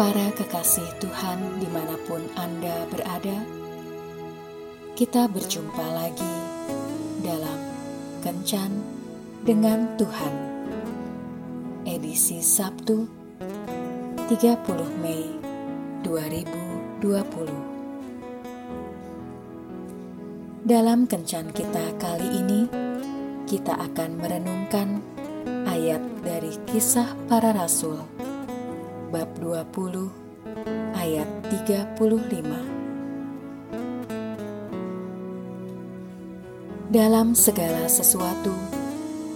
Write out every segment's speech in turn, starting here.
Para kekasih Tuhan di mana pun Anda berada, kita berjumpa lagi dalam Kencan dengan Tuhan. Edisi Sabtu 30 Mei 2020. Dalam Kencan kita kali ini, kita akan merenungkan ayat dari kisah para rasul bab 20 ayat 35. Dalam segala sesuatu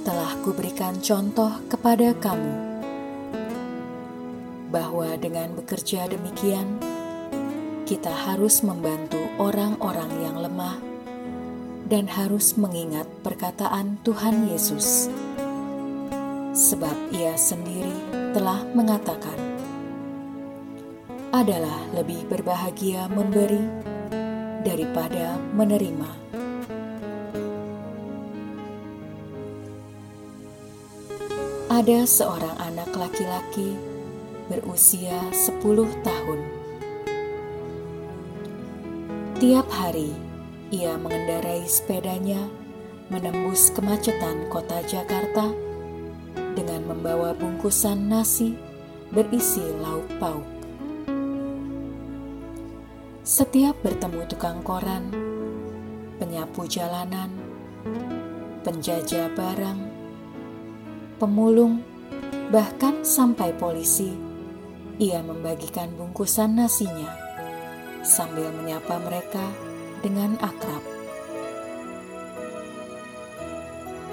telah kuberikan contoh kepada kamu bahwa dengan bekerja demikian kita harus membantu orang-orang yang lemah dan harus mengingat perkataan Tuhan Yesus sebab ia sendiri telah mengatakan adalah lebih berbahagia memberi daripada menerima. Ada seorang anak laki-laki berusia 10 tahun. Tiap hari ia mengendarai sepedanya menembus kemacetan kota Jakarta dengan membawa bungkusan nasi berisi lauk pauk. Setiap bertemu tukang koran, penyapu jalanan, penjajah barang, pemulung, bahkan sampai polisi, ia membagikan bungkusan nasinya sambil menyapa mereka dengan akrab.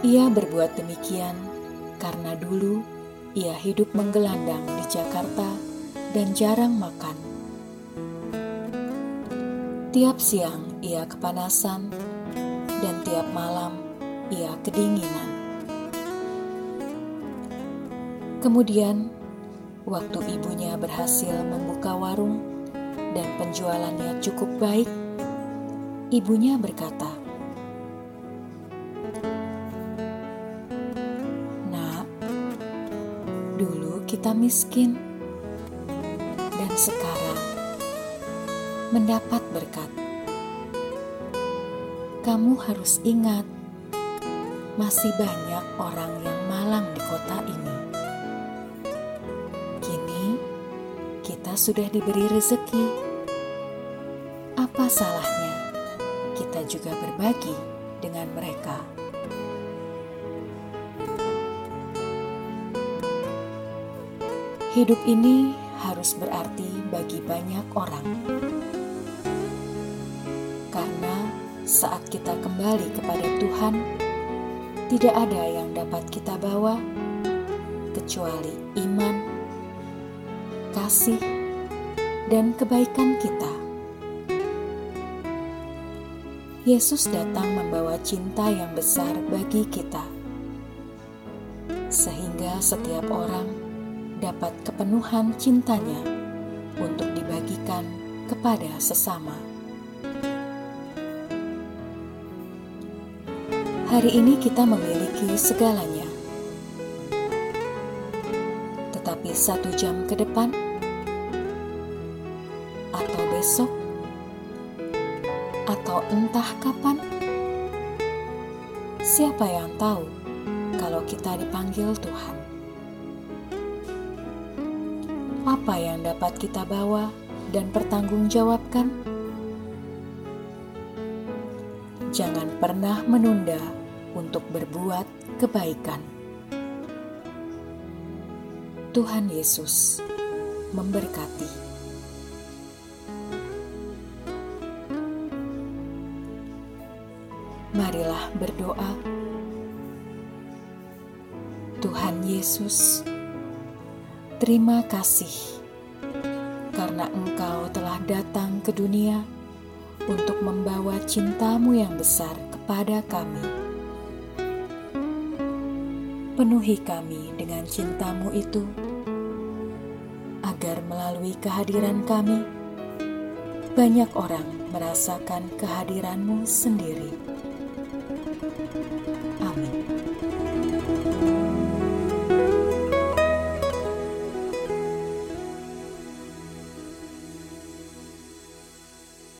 Ia berbuat demikian karena dulu ia hidup menggelandang di Jakarta dan jarang makan. Tiap siang ia kepanasan, dan tiap malam ia kedinginan. Kemudian, waktu ibunya berhasil membuka warung dan penjualannya cukup baik, ibunya berkata, "Nak, dulu kita miskin, dan sekarang..." mendapat berkat. Kamu harus ingat, masih banyak orang yang malang di kota ini. Kini kita sudah diberi rezeki. Apa salahnya kita juga berbagi dengan mereka? Hidup ini harus berarti bagi banyak orang saat kita kembali kepada Tuhan, tidak ada yang dapat kita bawa kecuali iman, kasih, dan kebaikan kita. Yesus datang membawa cinta yang besar bagi kita, sehingga setiap orang dapat kepenuhan cintanya untuk dibagikan kepada sesama. Hari ini kita memiliki segalanya. Tetapi satu jam ke depan atau besok atau entah kapan siapa yang tahu kalau kita dipanggil Tuhan. Apa yang dapat kita bawa dan pertanggungjawabkan? Jangan pernah menunda untuk berbuat kebaikan. Tuhan Yesus memberkati. Marilah berdoa. Tuhan Yesus, terima kasih karena Engkau telah datang ke dunia untuk membawa cintamu yang besar kepada kami Penuhi kami dengan cintamu itu, agar melalui kehadiran kami, banyak orang merasakan kehadiranmu sendiri. Amin.